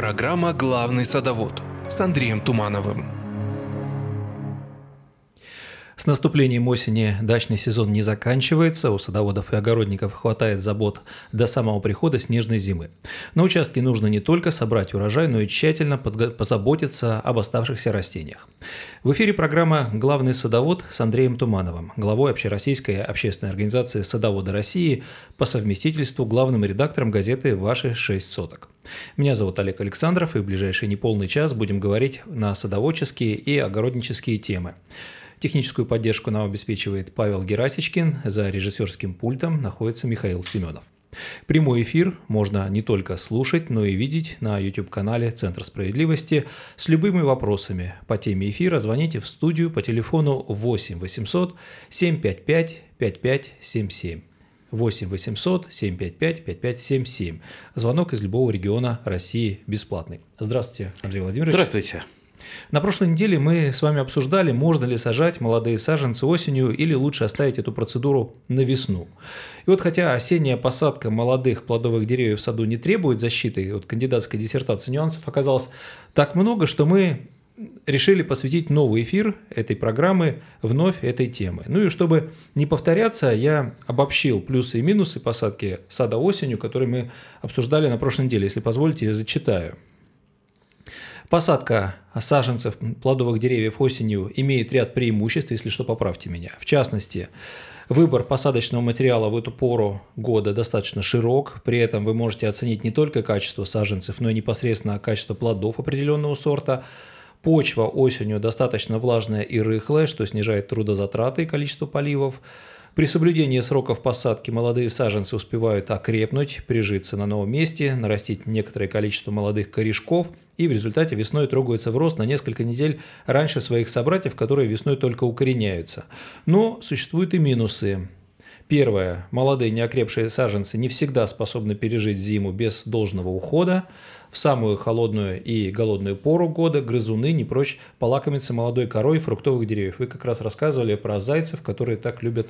Программа «Главный садовод» с Андреем Тумановым. С наступлением осени дачный сезон не заканчивается, у садоводов и огородников хватает забот до самого прихода снежной зимы. На участке нужно не только собрать урожай, но и тщательно позаботиться об оставшихся растениях. В эфире программа «Главный садовод» с Андреем Тумановым, главой общероссийской общественной организации «Садоводы России», по совместительству главным редактором газеты «Ваши шесть соток». Меня зовут Олег Александров, и в ближайший неполный час будем говорить на садоводческие и огороднические темы. Техническую поддержку нам обеспечивает Павел Герасичкин, за режиссерским пультом находится Михаил Семенов. Прямой эфир можно не только слушать, но и видеть на YouTube-канале Центра справедливости с любыми вопросами. По теме эфира звоните в студию по телефону 8 800 755 5577. 8 800 755 5577. Звонок из любого региона России бесплатный. Здравствуйте, Андрей Владимирович. Здравствуйте. На прошлой неделе мы с вами обсуждали, можно ли сажать молодые саженцы осенью или лучше оставить эту процедуру на весну. И вот хотя осенняя посадка молодых плодовых деревьев в саду не требует защиты, вот кандидатской диссертации нюансов оказалось так много, что мы решили посвятить новый эфир этой программы вновь этой темы. Ну и чтобы не повторяться, я обобщил плюсы и минусы посадки сада осенью, которые мы обсуждали на прошлой неделе. Если позволите, я зачитаю. Посадка саженцев плодовых деревьев осенью имеет ряд преимуществ, если что, поправьте меня. В частности, Выбор посадочного материала в эту пору года достаточно широк, при этом вы можете оценить не только качество саженцев, но и непосредственно качество плодов определенного сорта. Почва осенью достаточно влажная и рыхлая, что снижает трудозатраты и количество поливов. При соблюдении сроков посадки молодые саженцы успевают окрепнуть, прижиться на новом месте, нарастить некоторое количество молодых корешков и в результате весной трогаются в рост на несколько недель раньше своих собратьев, которые весной только укореняются. Но существуют и минусы. Первое. Молодые неокрепшие саженцы не всегда способны пережить зиму без должного ухода. В самую холодную и голодную пору года грызуны не прочь полакомиться молодой корой фруктовых деревьев. Вы как раз рассказывали про зайцев, которые так любят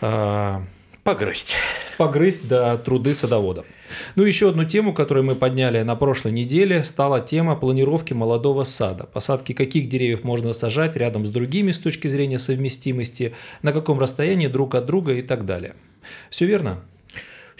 а, погрызть. Погрызть, да, труды садоводов. Ну, еще одну тему, которую мы подняли на прошлой неделе, стала тема планировки молодого сада. Посадки каких деревьев можно сажать рядом с другими с точки зрения совместимости, на каком расстоянии друг от друга и так далее. Все верно?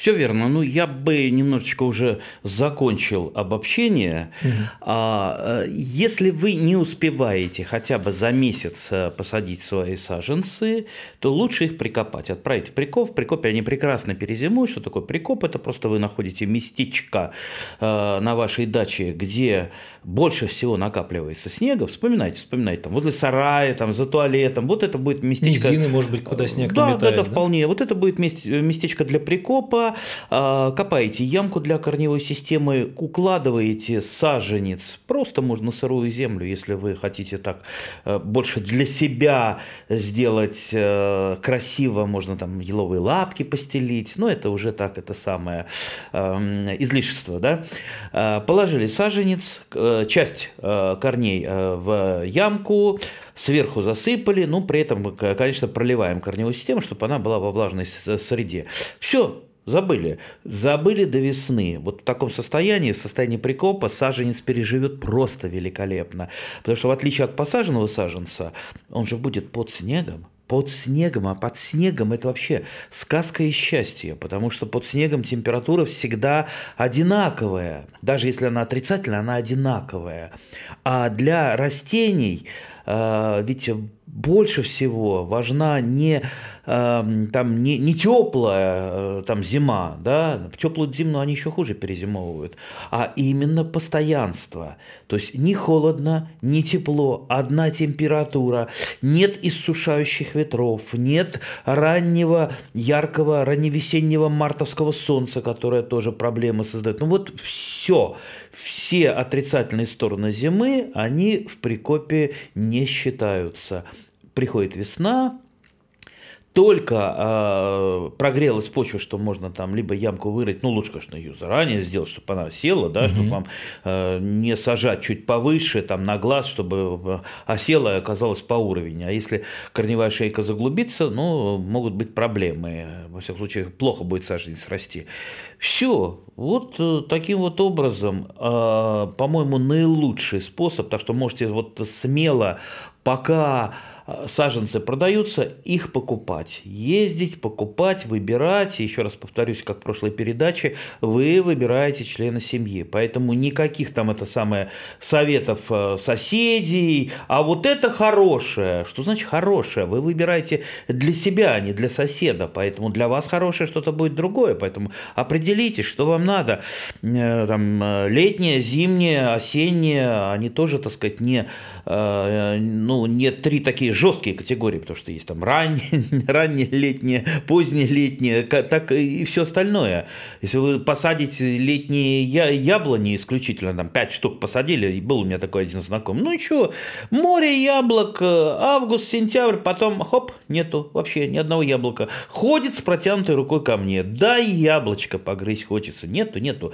Все верно. Ну, я бы немножечко уже закончил обобщение. Угу. А, э, если вы не успеваете хотя бы за месяц э, посадить свои саженцы, то лучше их прикопать. Отправить в прикоп. В прикопе они прекрасно перезимуют. Что такое прикоп? Это просто вы находите местечко э, на вашей даче, где больше всего накапливается снега. Вспоминайте, вспоминайте. Там, возле сарая, там, за туалетом. Вот это будет местечко. Низины, может быть, куда снег да, наметает, да, да, вполне. Вот это будет местечко для прикопа а, копаете ямку для корневой системы, укладываете саженец, просто можно сырую землю, если вы хотите так э, больше для себя сделать э, красиво, можно там еловые лапки постелить, но это уже так, это самое эм, излишество, да. Э, положили саженец, часть корней в ямку, сверху засыпали, ну, при этом, конечно, проливаем корневую систему, чтобы она была во влажной среде. Все, Забыли. Забыли до весны. Вот в таком состоянии, в состоянии прикопа, саженец переживет просто великолепно. Потому что в отличие от посаженного саженца, он же будет под снегом. Под снегом, а под снегом это вообще сказка и счастье, потому что под снегом температура всегда одинаковая. Даже если она отрицательная, она одинаковая. А для растений э, ведь больше всего важна не, э, там, не, не теплая э, там, зима, да, теплую зиму они еще хуже перезимовывают, а именно постоянство. То есть ни холодно, ни тепло, одна температура, нет иссушающих ветров, нет раннего, яркого, ранневесеннего мартовского солнца, которое тоже проблемы создает. Ну вот все, все отрицательные стороны зимы, они в прикопе не считаются приходит весна, только э, прогрелась почва, что можно там либо ямку вырыть, ну лучше, конечно, ее заранее сделать, чтобы она села, да, угу. чтобы вам э, не сажать чуть повыше, там на глаз, чтобы осела и оказалась по уровню. А если корневая шейка заглубится, ну, могут быть проблемы. Во всяком случае, плохо будет саженец расти. Все, вот э, таким вот образом, э, по-моему, наилучший способ, так что можете вот смело, пока Э, саженцы продаются, их покупать. Ездить, покупать, выбирать. Еще раз повторюсь, как в прошлой передаче, вы выбираете члена семьи. Поэтому никаких там это самое советов э, соседей. А вот это хорошее. Что значит хорошее? Вы выбираете для себя, а не для соседа. Поэтому для вас хорошее что-то будет другое. Поэтому определите, что вам надо. Э, там, летнее, зимнее, осеннее, они тоже, так сказать, не, ну, не три такие жесткие категории, потому что есть там ранние, ранние летние, поздние летние, так и все остальное. Если вы посадите летние яблони исключительно, там 5 штук посадили, и был у меня такой один знакомый, ну и что, море яблок, э, август, сентябрь, потом хоп, нету вообще ни одного яблока. Ходит с протянутой рукой ко мне, дай яблочко погрызть хочется, нету, нету.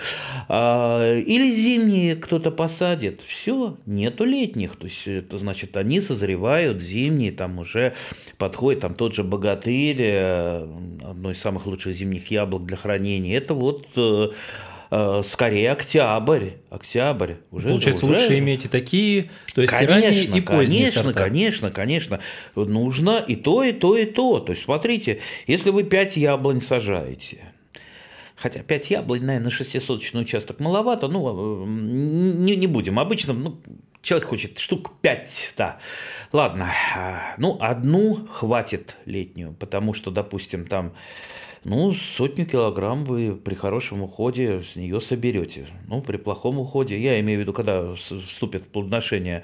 А, или зимние кто-то посадит, все, нету летних, то есть это значит они созревают зимние там уже подходит там тот же богатырь, э, одно из самых лучших зимних яблок для хранения. Это вот э, э, скорее октябрь. Октябрь. Уже, Получается, уже... лучше иметь и такие, то есть конечно, ранние и поздние Конечно, сорта. конечно, конечно. Нужно и то, и то, и то. То есть, смотрите, если вы 5 яблонь сажаете, Хотя 5 яблонь, наверное, на шестисоточный участок маловато. Ну, не, не будем. Обычно ну, человек хочет штук 5, да. Ладно, а, ну, одну хватит летнюю, потому что, допустим, там ну, сотню килограмм вы при хорошем уходе с нее соберете. Ну, при плохом уходе, я имею в виду, когда вступит в плодоношение,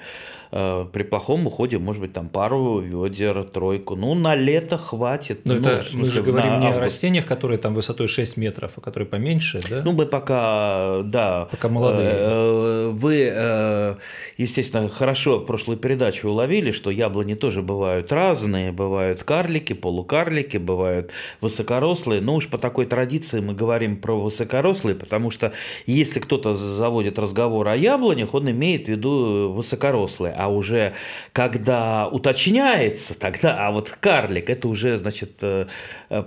э, при плохом уходе, может быть, там пару ведер, тройку. Ну, на лето хватит. Но ну, это, смысле, мы же говорим не август. о растениях, которые там высотой 6 метров, а которые поменьше, да? Ну, мы пока, да. Пока молодые. Э, вы, э, естественно, хорошо в прошлой передаче уловили, что яблони тоже бывают разные. Бывают карлики, полукарлики, бывают высокорослые высокорослые, но уж по такой традиции мы говорим про высокорослые, потому что если кто-то заводит разговор о яблонях, он имеет в виду высокорослые, а уже когда уточняется, тогда, а вот карлик, это уже, значит, э,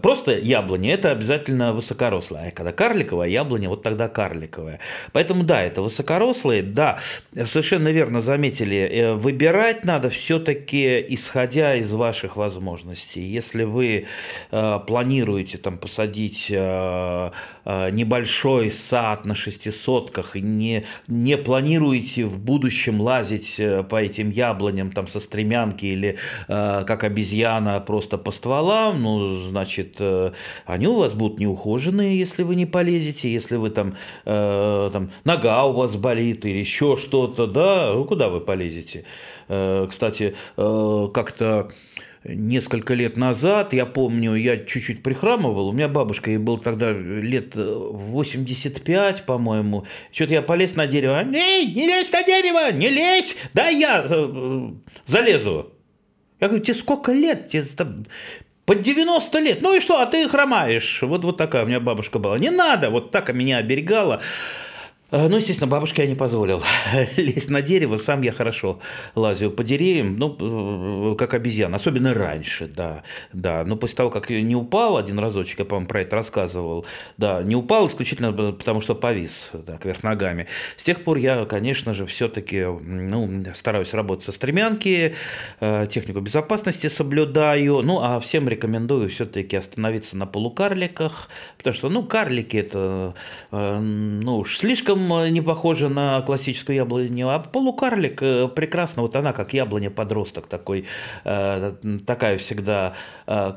просто яблони, это обязательно высокорослая, а когда карликовая яблоня, вот тогда карликовая. Поэтому да, это высокорослые, да, совершенно верно заметили, э, выбирать надо все-таки исходя из ваших возможностей. Если вы э, планируете там посадить э, э, небольшой сад на шестисотках и не, не планируете в будущем лазить э, по этим яблоням там со стремянки или как обезьяна просто по стволам, ну, значит, они у вас будут неухоженные, если вы не полезете, если вы там, там нога у вас болит или еще что-то, да, ну, куда вы полезете? Кстати, как-то несколько лет назад, я помню, я чуть-чуть прихрамывал, у меня бабушка, ей было тогда лет 85, по-моему, что-то я полез на дерево, эй, не лезь на дерево, не лезь, да я э, залезу. Я говорю, тебе сколько лет? Тебе там, под 90 лет. Ну и что, а ты хромаешь. Вот, вот такая у меня бабушка была. Не надо, вот так меня оберегала. Э, ну, естественно, бабушке я не позволил лезть на дерево. Сам я хорошо лазил по деревьям, ну, э, как обезьян, особенно раньше, да, да. Но после того, как не упал один разочек, я, по-моему, про это рассказывал, да, не упал исключительно потому, что повис, да, кверх ногами. С тех пор я, конечно же, все-таки, ну, стараюсь работать со стремянки, э, технику безопасности соблюдаю, ну, а всем рекомендую все-таки остановиться на полукарликах, потому что, ну, карлики это, ну, уж слишком слишком э, не похожа на классическую яблоню, а полукарлик э, прекрасно, вот она как яблоня-подросток такой, э, такая всегда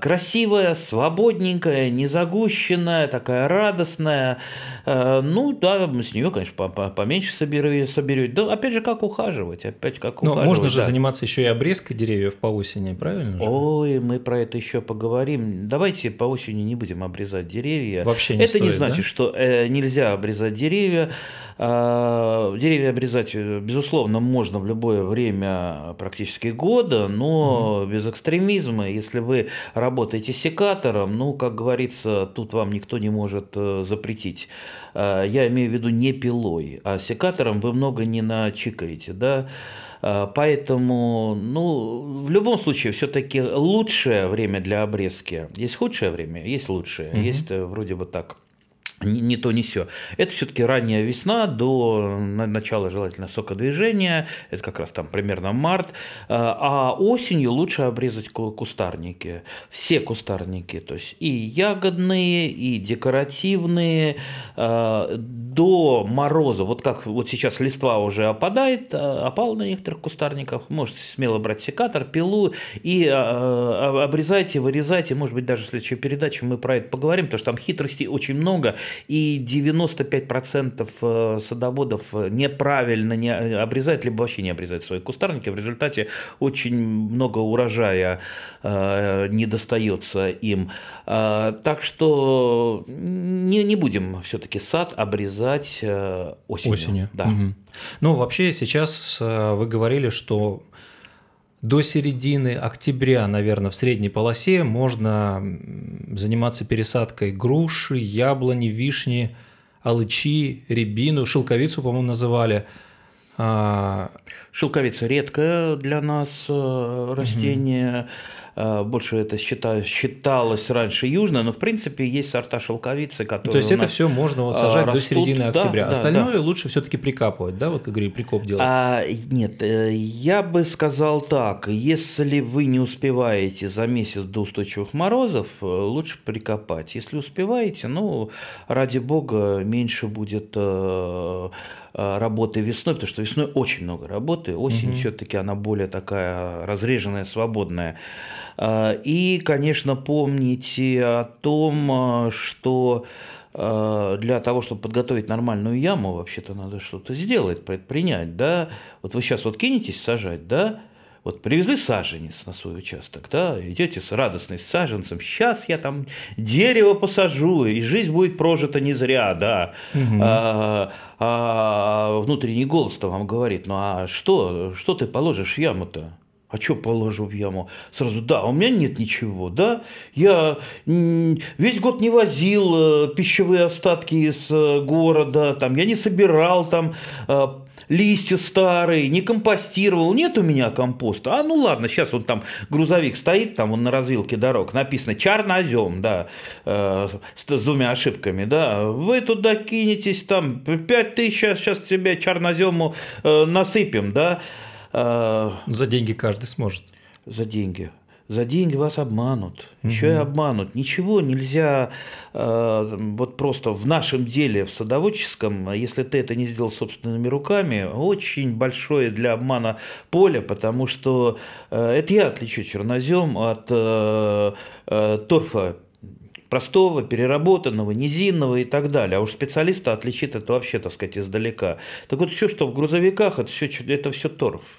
красивая, свободненькая, незагущенная, такая радостная. Ну да, с нее, конечно, поменьше соберете. Да, опять же, как ухаживать, опять как Но ухаживать. можно же да. заниматься еще и обрезкой деревьев по осени, правильно? Же? Ой, мы про это еще поговорим. Давайте по осени не будем обрезать деревья. Вообще не Это стоит, не значит, да? что э, нельзя обрезать деревья. А, деревья обрезать, безусловно, можно в любое время практически года, но mm-hmm. без экстремизма. Если вы работаете секатором, ну, как говорится, тут вам никто не может э, запретить. А, я имею в виду не пилой, а секатором вы много не начикаете, да. А, поэтому, ну, в любом случае, все-таки лучшее время для обрезки. Есть худшее время, есть лучшее, угу. есть э, вроде бы так не, то, не все. Это все-таки ранняя весна до начала желательно сокодвижения, это как раз там примерно март, а, а осенью лучше обрезать кустарники, все кустарники, то есть и ягодные, и декоративные, а, до мороза, вот как вот сейчас листва уже опадает, а, опал на некоторых кустарниках, можете смело брать секатор, пилу и обрезайте, вырезайте, может быть, даже в следующей передаче мы про это поговорим, потому что там хитростей очень много, и 95% э, садоводов неправильно не обрезают, либо вообще не обрезают свои кустарники. В результате очень много урожая э, не достается им. Э, так что не, не будем все-таки сад обрезать осенью. Осенью. Да. Угу. Ну, вообще сейчас вы говорили, что до середины октября, наверное, в средней полосе можно заниматься пересадкой груши, яблони, вишни, алычи, рябину, шелковицу, по-моему, называли. А, Шелковица редкое для нас э, растение. Угу больше это считалось, считалось раньше южно, но в принципе есть сорта шелковицы, которые. То есть это все можно вот сажать растут, до середины октября. Да, Остальное да. лучше все-таки прикапывать, да, вот как говорили, прикоп делать. А, нет, э, я бы сказал так: если вы не успеваете за месяц до устойчивых морозов, э, лучше прикопать. Если успеваете, ну ради бога меньше будет работы весной, потому что весной очень много работы, осень угу. все-таки она более такая разреженная, свободная. А, и, конечно, помните о том, а, что для того, чтобы подготовить нормальную яму, вообще-то надо что-то сделать, предпринять, да. Вот вы сейчас вот кинетесь сажать, да, вот привезли саженец на свой участок, да, идете с радостной саженцем, сейчас я там дерево посажу, и жизнь будет прожита не зря, да. Угу. А, а внутренний голос-то вам говорит, ну а что, что ты положишь в яму-то? А что положу в яму? Сразу, да, у меня нет ничего, да. Я весь год не возил э, пищевые остатки из э, города, там, я не собирал там э, листья старые, не компостировал, нет у меня компоста. А ну ладно, сейчас вот там грузовик стоит, там он на развилке дорог, написано чернозем, да, э, с, с двумя ошибками, да, вы туда кинетесь, там 5 тысяч, сейчас, сейчас тебе чернозему э, насыпем, да, а, за деньги каждый сможет. За деньги. За деньги вас обманут, угу. еще и обманут. Ничего нельзя э, вот просто в нашем деле, в садоводческом, если ты это не сделал собственными руками, очень большое для обмана поле, потому что э, это я отличу чернозем от э, э, торфа простого, переработанного, низинного и так далее. А уж специалиста отличит это вообще, так сказать, издалека. Так вот, все, что в грузовиках, это все, это все торф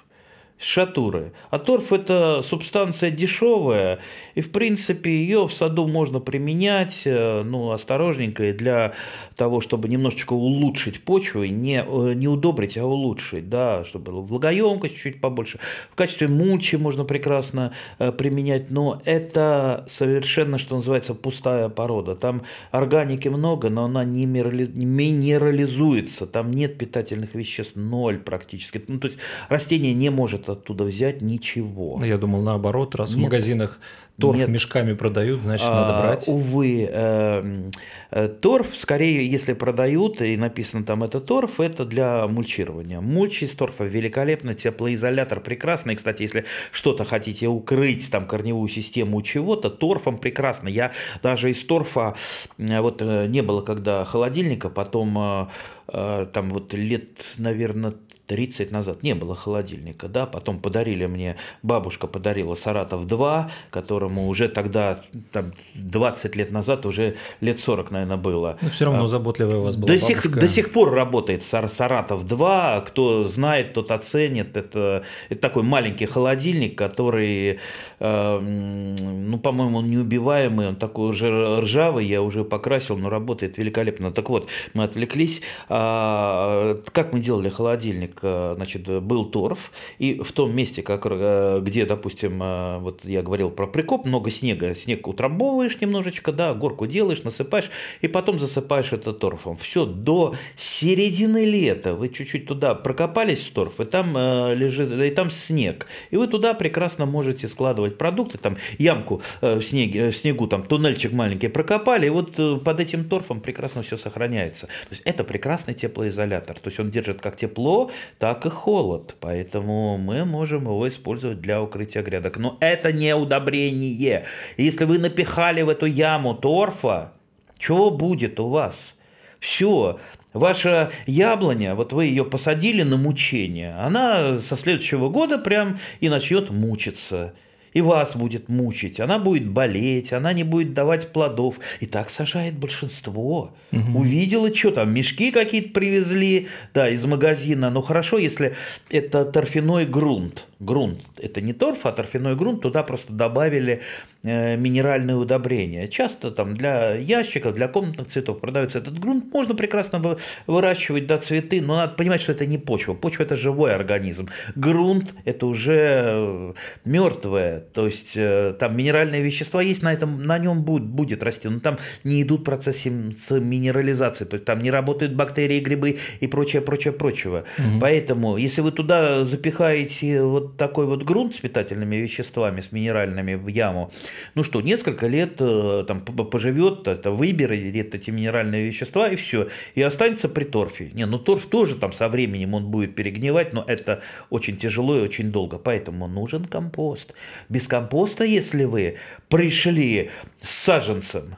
шатуры. А торф это субстанция дешевая, и в принципе ее в саду можно применять, э, ну, осторожненько, и для того, чтобы немножечко улучшить почву, не, э, не удобрить, а улучшить, да, чтобы влагоемкость чуть побольше. В качестве мульчи можно прекрасно э, применять, но это совершенно, что называется, пустая порода. Там органики много, но она не минерализуется, там нет питательных веществ, ноль практически. Ну, то есть растение не может оттуда взять ничего. Ну, я думал наоборот, раз Нет. в магазинах торф Нет. мешками продают, значит, а, надо брать. Увы, э, э, торф, скорее, если продают и написано там это торф, это для мульчирования. Мульч из торфа великолепно, теплоизолятор прекрасный. Кстати, если что-то хотите укрыть, там корневую систему чего-то, торфом прекрасно. Я даже из торфа, э, вот э, не было когда холодильника, потом э, там вот лет, наверное, 30 назад не было холодильника, да, потом подарили мне, бабушка подарила Саратов 2, которым поэтому уже тогда, там, 20 лет назад, уже лет 40, наверное, было. Но все равно а, заботливая у вас была до сих, до сих пор работает Саратов-2, кто знает, тот оценит. Это, это такой маленький холодильник, который, э, ну, по-моему, он неубиваемый, он такой уже ржавый, я уже покрасил, но работает великолепно. Так вот, мы отвлеклись. А, как мы делали холодильник? А, значит, был торф, и в том месте, как, э, где, допустим, э, вот я говорил про прикоп, много снега, снег утрамбовываешь немножечко, да, горку делаешь, насыпаешь, и потом засыпаешь это торфом. Все, до середины лета вы чуть-чуть туда прокопались в торф, и там э, лежит, и там снег. И вы туда прекрасно можете складывать продукты, там ямку в, снеге, в снегу, там туннельчик маленький прокопали, и вот под этим торфом прекрасно все сохраняется. То есть это прекрасный теплоизолятор. То есть он держит как тепло, так и холод. Поэтому мы можем его использовать для укрытия грядок. Но это не удобрение. Если вы напихали в эту яму торфа, что будет у вас? Все, Ваша яблоня, вот вы ее посадили на мучение, она со следующего года прям и начнет мучиться и вас будет мучить, она будет болеть, она не будет давать плодов. И так сажает большинство. Угу. Увидела, что там, мешки какие-то привезли, да, из магазина. Ну хорошо, если это торфяной грунт. Грунт, это не торф, а торфяной грунт, туда просто добавили Э, минеральные удобрения. Часто там для ящиков, для комнатных цветов продается этот грунт. Можно прекрасно выращивать да, цветы, но надо понимать, что это не почва. Почва – это живой организм. Грунт – это уже э, мертвое. То есть э, там минеральные вещества есть, на, этом, на нем будет, будет расти. Но там не идут процессы минерализации. То есть там не работают бактерии, грибы и прочее, прочее, прочего. Угу. Поэтому, если вы туда запихаете вот такой вот грунт с питательными веществами, с минеральными в яму, ну что, несколько лет э, там поживет, это выберет эти минеральные вещества и все, и останется при торфе. Не, ну торф тоже там со временем он будет перегнивать, но это очень тяжело и очень долго, поэтому нужен компост. Без компоста, если вы пришли с саженцем,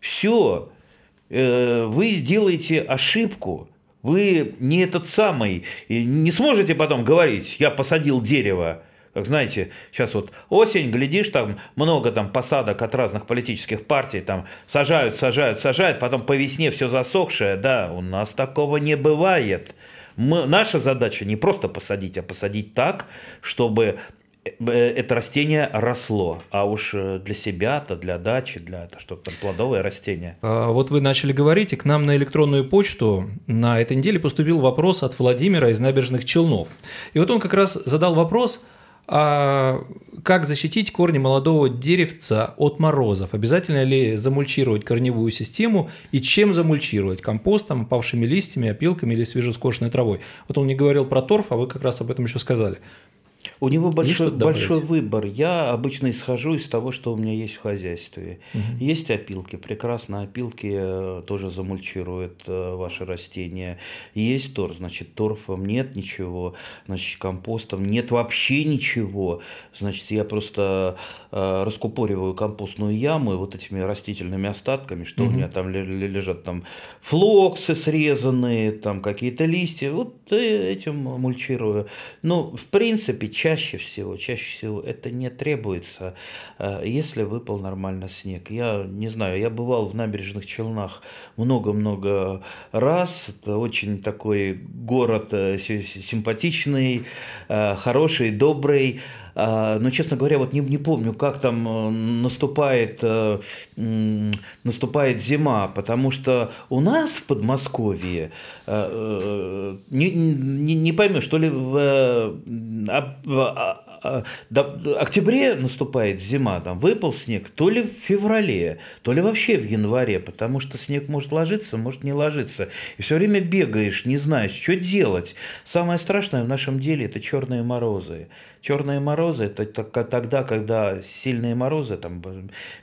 все, э, вы сделаете ошибку, вы не этот самый, не сможете потом говорить, я посадил дерево, как знаете, сейчас вот осень, глядишь, там много там посадок от разных политических партий, там сажают, сажают, сажают, потом по весне все засохшее, да, у нас такого не бывает. Мы, наша задача не просто посадить, а посадить так, чтобы это растение росло, а уж э, для себя-то, для дачи, для это что-то плодовое растение. А вот вы начали говорить, и к нам на электронную почту на этой неделе поступил вопрос от Владимира из набережных Челнов. И вот он как раз задал вопрос – а как защитить корни молодого деревца от морозов? Обязательно ли замульчировать корневую систему и чем замульчировать? Компостом, опавшими листьями, опилками или свежескошенной травой? Вот он не говорил про торф, а вы как раз об этом еще сказали. У него большой, большой выбор. Я обычно исхожу из того, что у меня есть в хозяйстве. Угу. Есть опилки, прекрасно опилки э, тоже замульчируют э, ваши растения. Есть торф, значит, торфом нет ничего, значит, компостом нет вообще ничего. Значит, я просто э, раскупориваю компостную яму и вот этими растительными остатками, что угу. у меня там лежат там флоксы срезанные, там какие-то листья, вот этим мульчирую. Но, в принципе, чаще всего, чаще всего это не требуется, э, если выпал нормально снег. Я не знаю, я бывал в набережных Челнах много-много раз. Это очень такой город э, симпатичный, э, хороший, добрый. А, но, честно говоря, вот не, не помню, как там э, наступает, э, наступает зима, потому что у нас в Подмосковье э, не, не, не поймешь, что ли в, в октябре наступает зима, там выпал снег, то ли в феврале, то ли вообще в январе, потому что снег может ложиться, может не ложиться. И все время бегаешь, не знаешь, что делать. Самое страшное в нашем деле это черные морозы. Черные морозы это тогда, когда сильные морозы, там,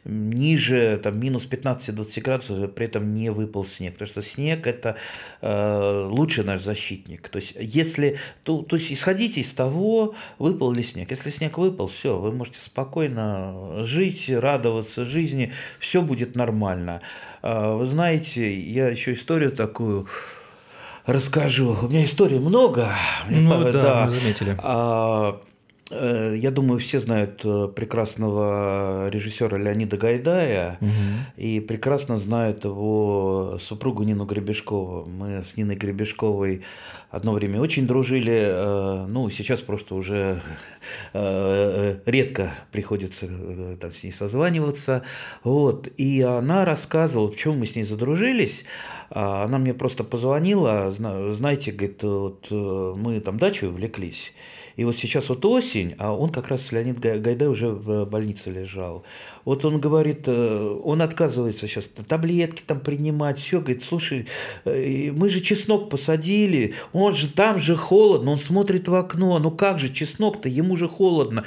ниже там, минус 15-20 градусов, при этом не выпал снег. Потому что снег это э, лучший наш защитник. То есть, если, то, то есть исходите из того, выпал ли снег. Если снег выпал, все, вы можете спокойно жить, радоваться жизни, все будет нормально. Э, вы знаете, я еще историю такую расскажу. У меня истории много. Ну да, да. мы заметили. А, я думаю, все знают э, прекрасного режиссера Леонида Гайдая угу. и прекрасно знают его супругу Нину Гребешкову. Мы с Ниной Гребешковой одно время очень дружили, э, ну, сейчас просто уже редко приходится там с ней созваниваться. Вот. И она рассказывала, почему мы с ней задружились. А она мне просто позвонила, знаете, говорит, вот мы там дачу увлеклись. И вот сейчас вот осень, а он как раз, Леонид Гайдай, уже в больнице лежал. Вот он говорит, э, он отказывается сейчас таблетки там принимать, все, говорит, слушай, э, мы же чеснок посадили, он же там же холодно, он смотрит в окно, ну как же чеснок-то, ему же холодно.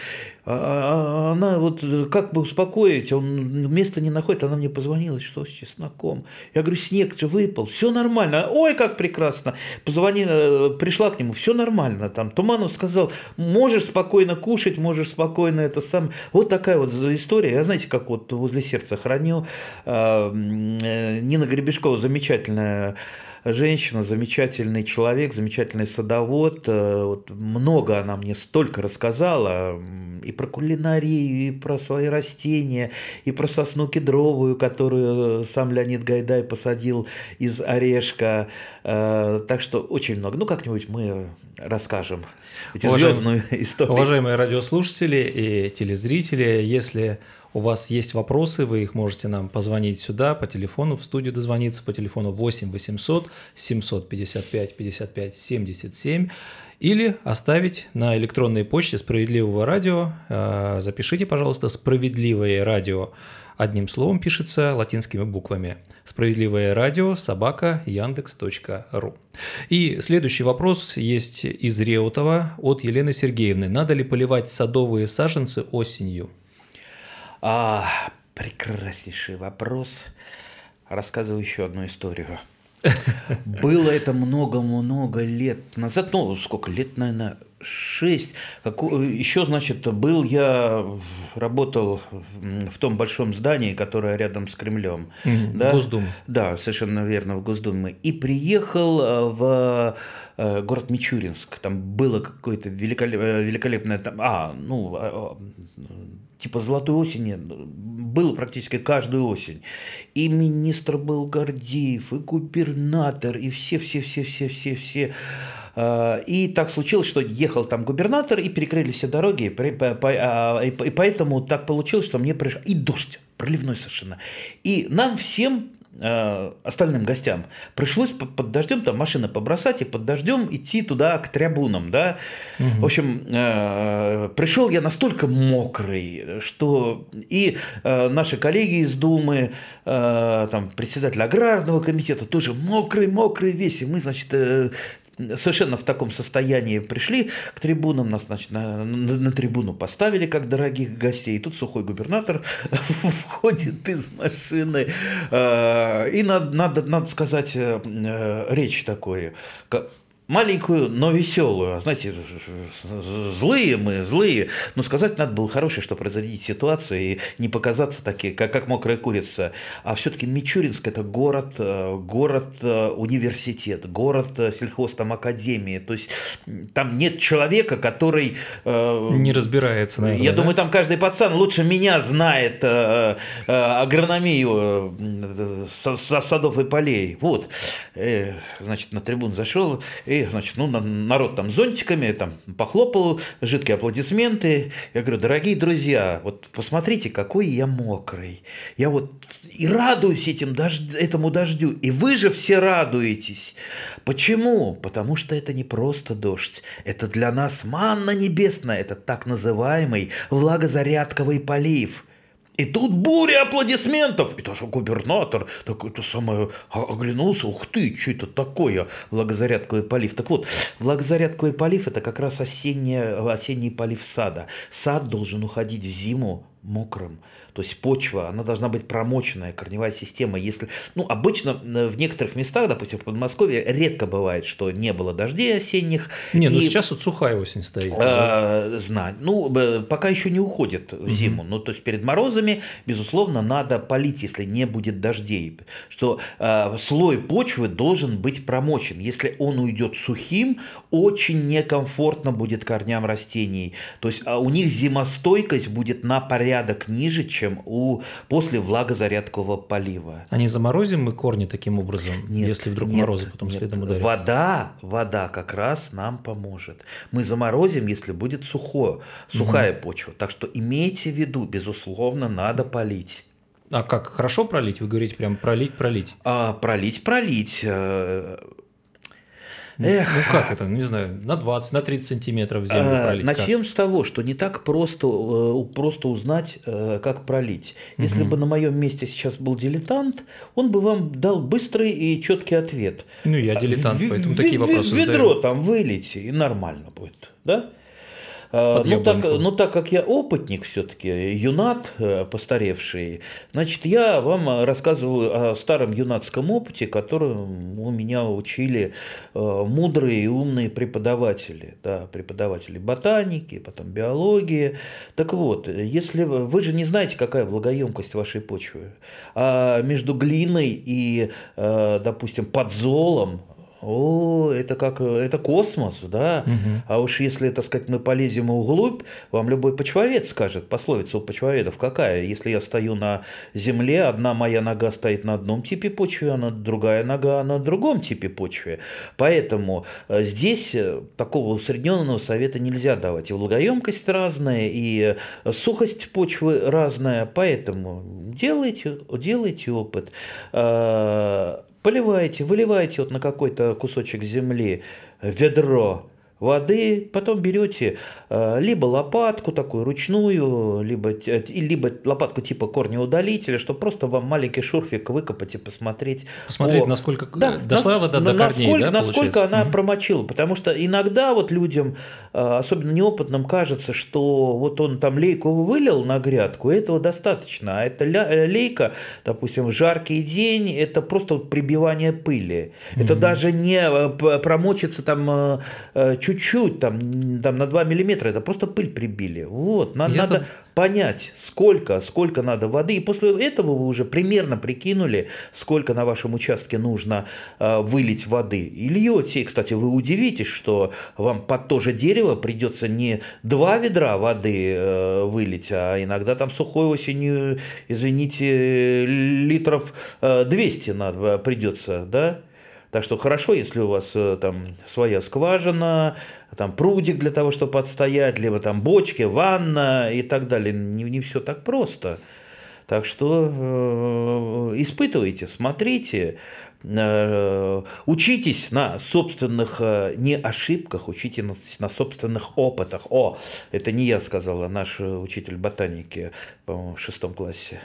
А, а, а она вот э, как бы успокоить, он места не находит, она мне позвонила, что с чесноком. Я говорю, снег же выпал, все нормально. Ой, как прекрасно. Позвонила, пришла к нему, все нормально. Там Туманов сказал, можешь спокойно кушать, можешь спокойно это сам. Вот такая вот история. Я, знаете, как вот возле сердца храню. Нина Гребешкова замечательная женщина, замечательный человек, замечательный садовод. Э, вот много она мне столько рассказала и про кулинарию, и про свои растения, и про сосну кедровую, которую сам Леонид Гайдай посадил из орешка. Э, так что очень много. Ну, как-нибудь мы расскажем эти звездную историю. Уважаемые радиослушатели и телезрители, если у вас есть вопросы, вы их можете нам позвонить сюда по телефону, в студию дозвониться по телефону 8 800 755 55 77 или оставить на электронной почте Справедливого радио. А, запишите, пожалуйста, Справедливое радио. Одним словом пишется латинскими буквами. Справедливое радио собака яндекс.ру. И следующий вопрос есть из Реутова от Елены Сергеевны. Надо ли поливать садовые саженцы осенью? А, прекраснейший вопрос. Рассказываю еще одну историю. Было это много-много лет назад, ну, сколько лет, наверное, шесть. Еще, значит, был я, работал в том большом здании, которое рядом с Кремлем. Mm, да? Госдума. Да, совершенно верно, в Госдуму. И приехал э, в э, город Мичуринск. Там было какое-то великолеп... Э, великолепное... Там... А, ну, типа золотой осени было практически каждую осень. И министр был Гордеев, и губернатор, и все-все-все-все-все-все. А, и так случилось, что ехал там губернатор, и перекрыли все дороги, а, и поэтому так получилось, что мне пришло... И дождь, проливной совершенно. И нам всем Э, остальным гостям пришлось под дождем там машины побросать и под дождем идти туда к трибунам, да. Угу. В общем, э, пришел я настолько мокрый, что и э, наши коллеги из Думы, там председатель аграрного комитета тоже мокрый, мокрый весь, и мы, значит, совершенно в таком состоянии пришли к трибунам, нас, значит, на, на, на трибуну поставили как дорогих гостей. И тут сухой губернатор входит из машины. А, и надо, надо, надо сказать э, э, речь такое маленькую, но веселую. Знаете, злые мы, злые. Но сказать надо было хорошее, чтобы разрядить ситуацию и не показаться такие, как, как мокрая курица. А все-таки Мичуринск – это город, э, город э, университет, город э, сельхозтом академии. То есть там нет человека, который… Не разбирается, наверное, Я да? думаю, там каждый пацан лучше меня знает агрономию садов и полей. Вот. Значит, на трибун зашел и, значит, ну, народ там зонтиками, там похлопал, жидкие аплодисменты. Я говорю, дорогие друзья, вот посмотрите, какой я мокрый. Я вот и радуюсь этим дожд... этому дождю, и вы же все радуетесь. Почему? Потому что это не просто дождь, это для нас манна небесная, это так называемый влагозарядковый полив – и тут буря аплодисментов. И даже губернатор так это самое оглянулся. Ух ты, что это такое? Влагозарядковый полив. Так вот, влагозарядковый полив – это как раз осенний, осенний полив сада. Сад должен уходить в зиму мокрым. То есть почва, она должна быть промоченная, корневая система. Если, ну, обычно э, в некоторых местах, допустим, в Подмосковье, редко бывает, что не было дождей осенних. Не, ну сейчас вот сухая осень стоит. Э, знать. Ну, пока еще не уходит в зиму. Угу. Ну, то есть перед морозами, безусловно, надо полить, если не будет дождей. Что э, слой почвы должен быть промочен. Если он уйдет сухим, очень некомфортно будет корням растений. То есть а у них зимостойкость будет на порядок ниже, чем чем у, после влагозарядкового полива. А не заморозим мы корни таким образом, нет, если вдруг нет, морозы потом нет. следом ударят? Вода, вода как раз нам поможет. Мы заморозим, если будет сухое, сухая угу. почва. Так что имейте в виду, безусловно, надо полить. А как, хорошо пролить? Вы говорите прям пролить, пролить? А, пролить, пролить. Э, ну, Эх. Ну как это, не знаю, на 20, на 30 сантиметров землю а, пролить? Начнем как? с того, что не так просто, э, просто узнать, э, как пролить. Если угу. бы на моем месте сейчас был дилетант, он бы вам дал быстрый и четкий ответ. Ну, я дилетант, поэтому в, такие вопросы Ведро задаю. там вылейте, и нормально будет. Да? А, ну так, ну так как я опытник все-таки, юнат э, постаревший, значит, я вам рассказываю о старом юнатском опыте, которым у меня учили э, мудрые и умные преподаватели, да, преподаватели ботаники, потом биологии. Так вот, если вы, вы же не знаете, какая влагоемкость вашей почвы, а между глиной и, э, допустим, подзолом о, это как, это космос, да. Угу. А уж если, так сказать, мы полезем углубь, вам любой почвовед скажет, пословица у почвоведов какая, если я стою на земле, одна моя нога стоит на одном типе почвы, а другая нога на другом типе почвы. Поэтому э, здесь э, такого усредненного совета нельзя давать. И влагоемкость разная, и э, сухость почвы разная, поэтому делайте, делайте опыт поливаете, выливаете вот на какой-то кусочек земли ведро воды, потом берете э, либо лопатку такую ручную, либо, либо лопатку типа корнеудалителя, чтобы просто вам маленький шурфик выкопать и посмотреть. Посмотреть, о... насколько да, дошла вода до корней, насколько, да, насколько она угу. промочила. Потому что иногда вот людям, э, особенно неопытным, кажется, что вот он там лейку вылил на грядку, и этого достаточно. А эта э, лейка, допустим, в жаркий день, это просто прибивание пыли. Угу. Это даже не промочится там чуть-чуть, там, там на 2 миллиметра, это просто пыль прибили. Вот, надо, надо понять, сколько, сколько надо воды. И после этого вы уже примерно прикинули, сколько на вашем участке нужно э, вылить воды. И льете. И, кстати, вы удивитесь, что вам под то же дерево придется не два ведра воды э, вылить, а иногда там сухой осенью, извините, литров э, 200 надо, придется, да? Так что хорошо, если у вас э, там своя скважина, там прудик для того, чтобы отстоять, либо там бочки, ванна и так далее. Не, не все так просто. Так что э, испытывайте, смотрите, э, учитесь на собственных э, не ошибках, учите на, на собственных опытах. О, это не я сказал, а наш учитель ботаники, по-моему, в шестом классе.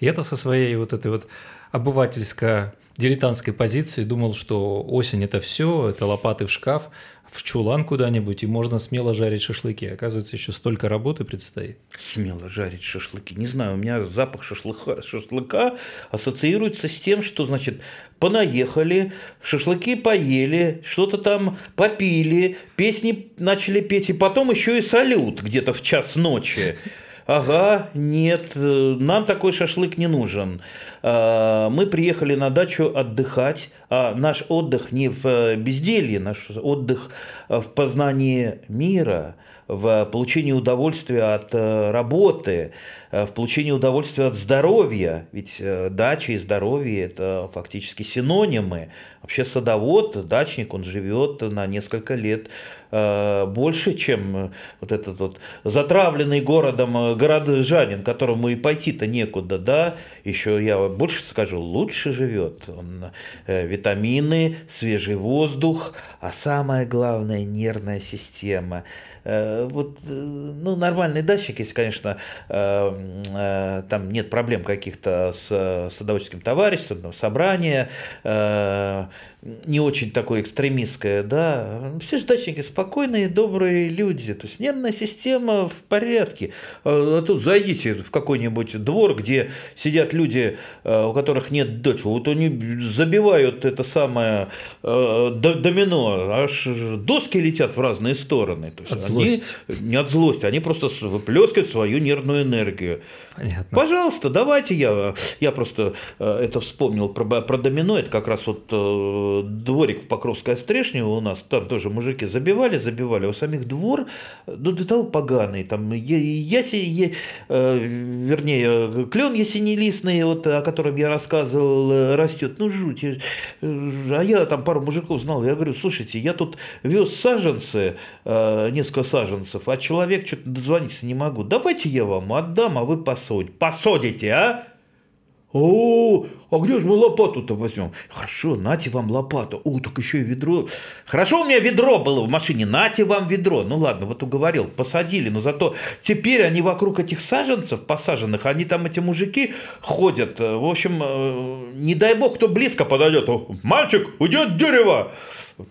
Я-то со своей вот этой вот обывательско дилетантской позиции думал, что осень это все, это лопаты в шкаф, в чулан куда-нибудь, и можно смело жарить шашлыки. Оказывается, еще столько работы предстоит. Смело жарить шашлыки. Не знаю, у меня запах шашлыка, шашлыка ассоциируется с тем, что, значит, понаехали, шашлыки поели, что-то там попили, песни начали петь, и потом еще и салют где-то в час ночи. Ага, нет, нам такой шашлык не нужен. А, мы приехали на дачу отдыхать, а наш отдых не в безделье, наш отдых в познании мира, в получении удовольствия от э, работы, э, в получении удовольствия от здоровья. Ведь э, дача и здоровье – это фактически синонимы. Вообще садовод, дачник, он живет на несколько лет больше, чем вот этот вот затравленный городом горожанин, которому и пойти-то некуда, да, еще я больше скажу, лучше живет. Он, витамины, свежий воздух, а самое главное – нервная система – вот, э, ну, нормальный датчик, если, конечно, э, там нет проблем каких-то с садоводческим товариществом, там, собрание, не очень такое экстремистское, да, все же дачники спокойные, добрые люди, то есть нервная система в порядке. а тут зайдите в какой-нибудь двор, где сидят люди, э, у которых нет дочь. Вот они забивают это самое э, домино, аж доски летят в разные стороны. То есть от они, злости. Не от злости, они просто выплескивают свою нервную энергию. Понятно. Пожалуйста, давайте я, я просто э, это вспомнил про, про домино, это как раз вот э, дворик в Покровской Острешне у нас, там тоже мужики забивали, забивали, у самих двор, ну до того поганый, там яси, я, э, вернее, клен ясенелистный, вот, о котором я рассказывал, растет, ну жуть, а я там пару мужиков знал, я говорю, слушайте, я тут вез саженцы, э, несколько саженцев, а человек что-то дозвониться не могу, давайте я вам отдам, а вы посадите. Посудите, а? О, а где же мы лопату-то возьмем? Хорошо, нате вам лопату. О, так еще и ведро. Хорошо, у меня ведро было в машине, нате вам ведро. Ну ладно, вот уговорил, посадили. Но зато теперь они вокруг этих саженцев посаженных, они там, эти мужики, ходят. В общем, э, не дай бог, кто близко подойдет. Мальчик, уйдет дерево.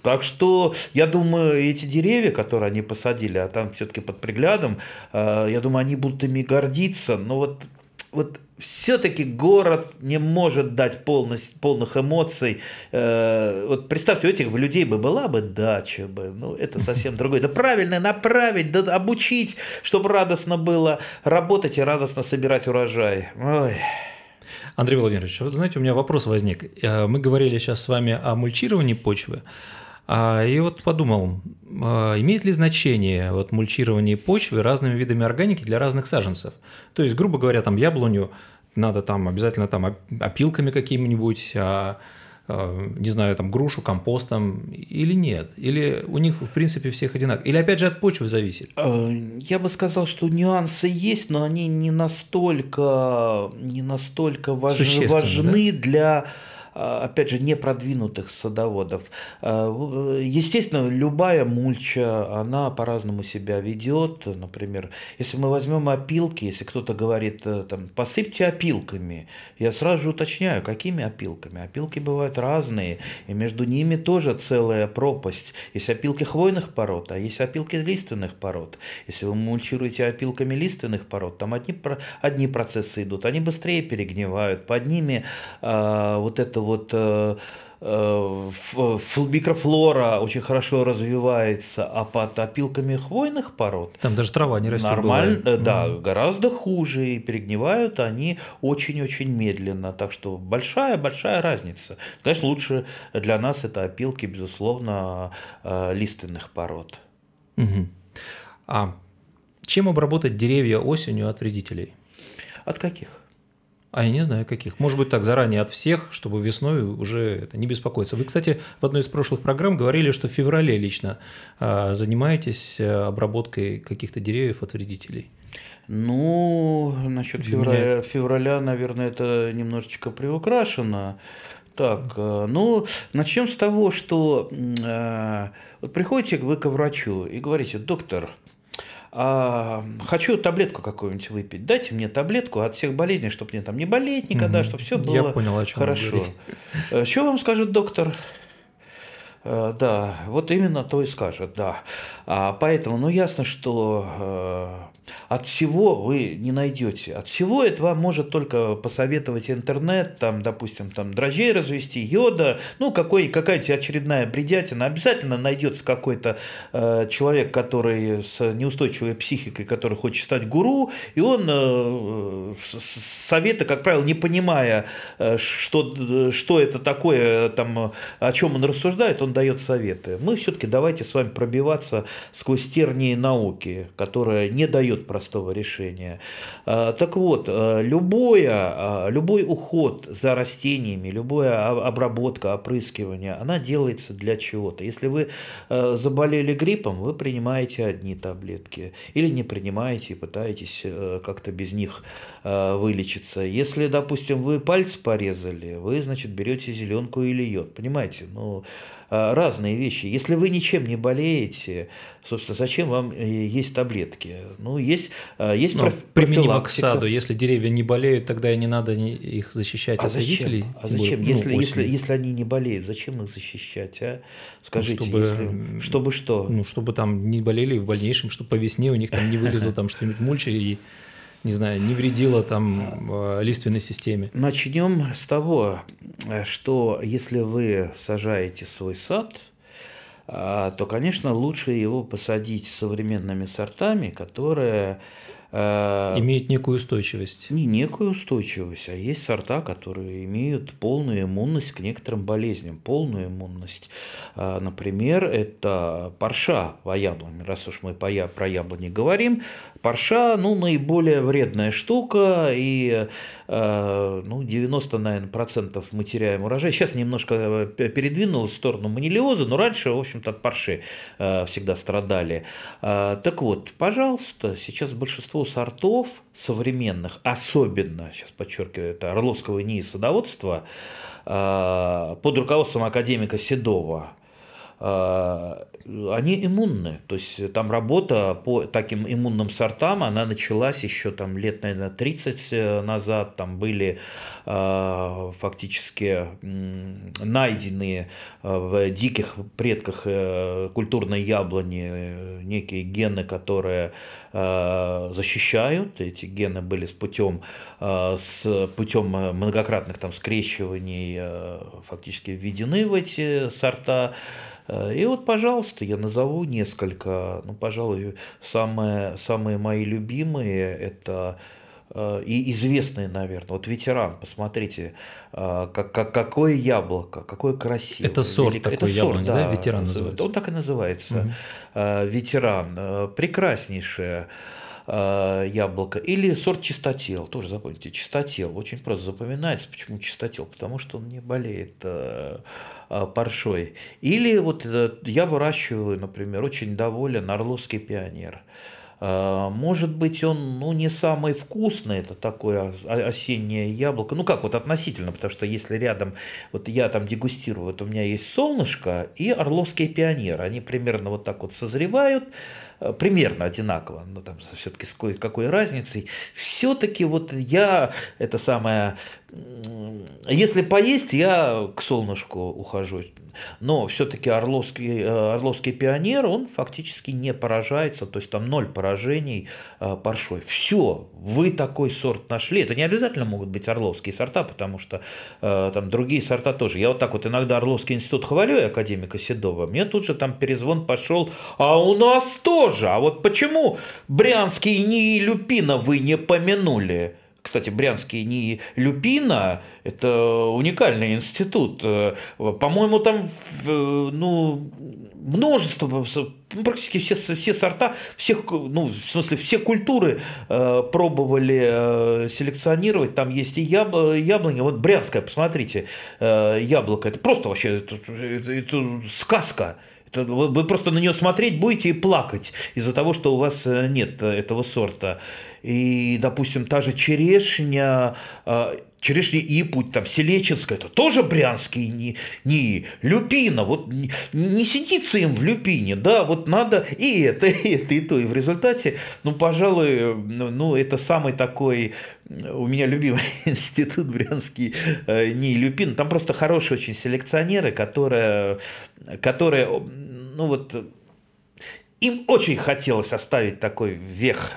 Так что, я думаю, эти деревья, которые они посадили, а там все-таки под приглядом, э, я думаю, они будут ими гордиться. Но вот, вот все-таки город не может дать полность, полных эмоций. Э, вот представьте, у этих людей бы была бы дача бы, ну это совсем другое. Да правильно направить, да обучить, чтобы радостно было работать и радостно собирать урожай. Ой. Андрей Владимирович, вот знаете, у меня вопрос возник. Э, мы говорили сейчас с вами о мульчировании почвы. А, и вот подумал, а, имеет ли значение вот мульчирование почвы разными видами органики для разных саженцев? То есть, грубо говоря, там яблоню надо там обязательно там опилками какими-нибудь, а, не знаю, там грушу компостом или нет? Или у них в принципе всех одинаково? Или опять же от почвы зависит? Я бы сказал, что нюансы есть, но они не настолько, не настолько важ, важны да? для а, опять же, не продвинутых садоводов. А, естественно, любая мульча, она по-разному себя ведет. Например, если мы возьмем опилки, если кто-то говорит, э, там, посыпьте опилками, я сразу же уточняю, какими опилками. Опилки бывают разные, и между ними тоже целая пропасть. Есть опилки хвойных пород, а есть опилки лиственных пород. Если вы мульчируете опилками лиственных пород, там одни, одни процессы идут, они быстрее перегнивают, под ними э, вот это вот э, э, микрофлора очень хорошо развивается, а под опилками хвойных пород там даже трава не растет. Нормально, бывает. да, mm. гораздо хуже и перегнивают они очень-очень медленно, так что большая большая разница. Конечно, лучше для нас это опилки, безусловно, э, лиственных пород. Угу. А чем обработать деревья осенью от вредителей? От каких? А я не знаю каких. Может быть так заранее от всех, чтобы весной уже это не беспокоиться. Вы, кстати, в одной из прошлых программ говорили, что в феврале лично э, занимаетесь э, обработкой каких-то деревьев от вредителей. Ну, насчет февраля, февраля, наверное, это немножечко приукрашено. Так, э, ну, начнем с того, что э, вот приходите вы к врачу и говорите, доктор, а, хочу таблетку какую-нибудь выпить, дайте мне таблетку от всех болезней, чтобы мне там не болеть никогда, угу. чтобы все было Я понял, о чем хорошо. Э, что вам скажет доктор? Э, да, вот именно то и скажет, да. А, поэтому, ну, ясно, что э, от всего вы не найдете. От всего это вам может только посоветовать интернет, там, допустим, там дрожжей развести, йода, ну, какой, какая-то очередная бредятина. Обязательно найдется какой-то э, человек, который с неустойчивой психикой, который хочет стать гуру, и он э, советы, как правило, не понимая, э, что, что это такое, там, о чем он рассуждает, он дает советы. Мы все-таки давайте с вами пробиваться сквозь тернии науки, которая не дает простого решения. А, так вот, а, любое, а, любой уход за растениями, любая обработка, опрыскивание, она делается для чего-то. Если вы заболели гриппом, вы принимаете одни таблетки или не принимаете и пытаетесь как-то без них вылечиться. Если, допустим, вы пальцы порезали, вы, значит, берете зеленку или йод. Понимаете? Ну, разные вещи. Если вы ничем не болеете, собственно, зачем вам э, есть таблетки? Ну, есть, а, есть Но применимо к саду. Если деревья не болеют, тогда и не надо их защищать а от зачем? вредителей. А зачем? Ну, если, если, если они не болеют, зачем их защищать? А? Скажите, чтобы, если, чтобы что? Ну, чтобы там не болели в дальнейшем, чтобы по весне у них там не вылезло там что-нибудь мульча и не знаю, не вредило там э, лиственной системе? Начнем с того, что если вы сажаете свой сад, а, то, конечно, лучше его посадить современными сортами, которые Э, Имеют некую устойчивость. Не некую устойчивость, а есть сорта, которые имеют полную иммунность к некоторым болезням, полную иммунность. А, например, это парша по яблоне, раз уж мы про яблони говорим. Парша, ну, наиболее вредная штука, и э, ну, 90, наверное, процентов мы теряем урожай. Сейчас немножко э, передвинул в сторону манилиоза, но раньше, в общем-то, от парши всегда страдали. Так вот, пожалуйста, сейчас большинство сортов современных, особенно, сейчас подчеркиваю, это Орловского НИИ садоводства, э, под руководством академика Седова, э, они иммунны. То есть там работа по таким иммунным сортам, она началась еще там лет, наверное, 30 э, назад. Там были э, фактически найденные э, в диких предках культурной яблони некие гены, которые защищают. Эти гены были с путем, с путем многократных там скрещиваний фактически введены в эти сорта. Э, и вот, пожалуйста, я назову несколько, ну, пожалуй, самые, самые мои любимые это э, и известные, наверное. Вот ветеран, посмотрите, э, как, как, какое яблоко, какое красивое. Это сорт велик... такой Это яблони, да, да, ветеран называется? Он так и называется. Угу. Ветеран. Прекраснейшее яблоко. Или сорт чистотел, тоже запомните, чистотел. Очень просто запоминается. Почему чистотел? Потому что он не болеет Э, паршой. Или вот э, я выращиваю, например, очень доволен орловский пионер. Э, может быть, он ну, не самый вкусный, это такое осеннее яблоко. Ну как, вот относительно, потому что если рядом, вот я там дегустирую, вот у меня есть солнышко и орловский пионер. Они примерно вот так вот созревают, примерно одинаково, но там все-таки с какой разницей. Все-таки вот я, это самое, если поесть, я к солнышку ухожу. Но все-таки Орловский, э, Орловский пионер, он фактически не поражается, то есть там ноль поражений э, паршой. Все, вы такой сорт нашли. Это не обязательно могут быть орловские сорта, потому что э, там другие сорта тоже. Я вот так вот иногда Орловский институт хвалю и академика Седова. Мне тут же там перезвон пошел, а у нас тоже. А вот почему Брянский НИИ Люпина вы не помянули? Кстати, Брянский не Люпина, это уникальный институт. Э, по-моему, там ну, множество, ну, практически все, все сорта, всех, ну, в смысле, все культуры э, пробовали э, селекционировать. Там есть и яб, яблоня. Вот Брянская, посмотрите, э, яблоко. Это просто вообще это, это, это сказка. Это, вы, вы просто на нее смотреть будете и плакать из-за того, что у вас э, нет этого сорта. И, допустим, та же черешня, черешня и путь, там, Селеченская, это тоже брянский не, не Люпина, вот не, не сидится им в Люпине, да, вот надо и это, и это, и то, и в результате, ну, пожалуй, ну, это самый такой, у меня любимый институт брянский э, не Люпин, там просто хорошие очень селекционеры, которые, которые, ну, вот, им очень хотелось оставить такой вех,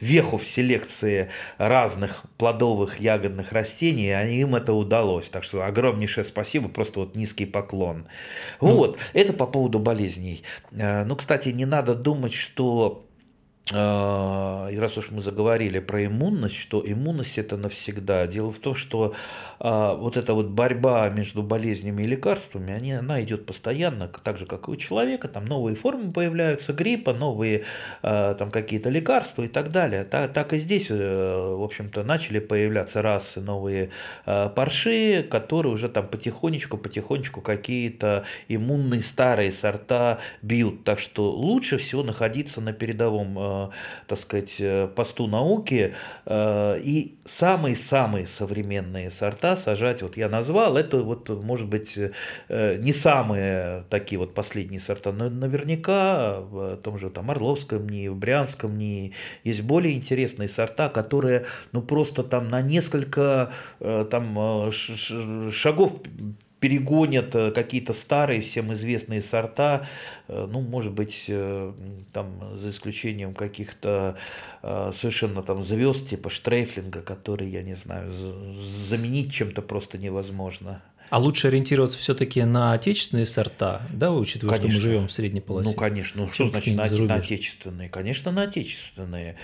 веху в селекции разных плодовых ягодных растений, и им это удалось. Так что огромнейшее спасибо, просто вот низкий поклон. Ну, вот, это по поводу болезней. Э, ну, кстати, не надо думать, что и раз уж мы заговорили про иммунность, что иммунность это навсегда. Дело в том, что а, вот эта вот борьба между болезнями и лекарствами, они, она идет постоянно, так же, как и у человека. Там новые формы появляются гриппа, новые а, там какие-то лекарства и так далее. Так, так и здесь, э, в общем-то, начали появляться расы новые парши, которые уже там потихонечку, потихонечку какие-то иммунные старые сорта бьют. Так что лучше всего находиться на передовом так сказать, э, посту науки, э, и самые-самые современные сорта сажать, вот я назвал, это вот, может быть, не самые такие вот последние сорта, но наверняка в том же там Орловском НИИ, в Брянском НИИ есть более интересные сорта, которые, ну, просто там на несколько там шагов перегонят какие-то старые, всем известные сорта, ну, может быть, там, за исключением каких-то совершенно там звезд, типа Штрейфлинга, который, я не знаю, заменить чем-то просто невозможно. А лучше ориентироваться все-таки на отечественные сорта, да, учитывая, конечно. что мы живем в средней полосе? Ну, конечно. Ну, что значит на, на отечественные? Конечно, на отечественные.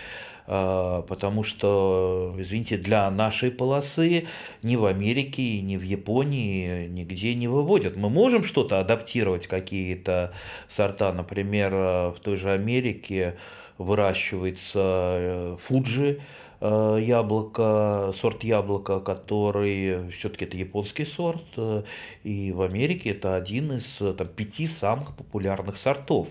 А, потому что, извините, для нашей полосы ни в Америке, ни в Японии нигде не выводят. Мы можем что-то адаптировать, какие-то сорта, например, в той же Америке выращивается Фуджи, Э, яблоко, сорт яблока, который все-таки это японский сорт, э, и в Америке это один из там, пяти самых популярных сортов.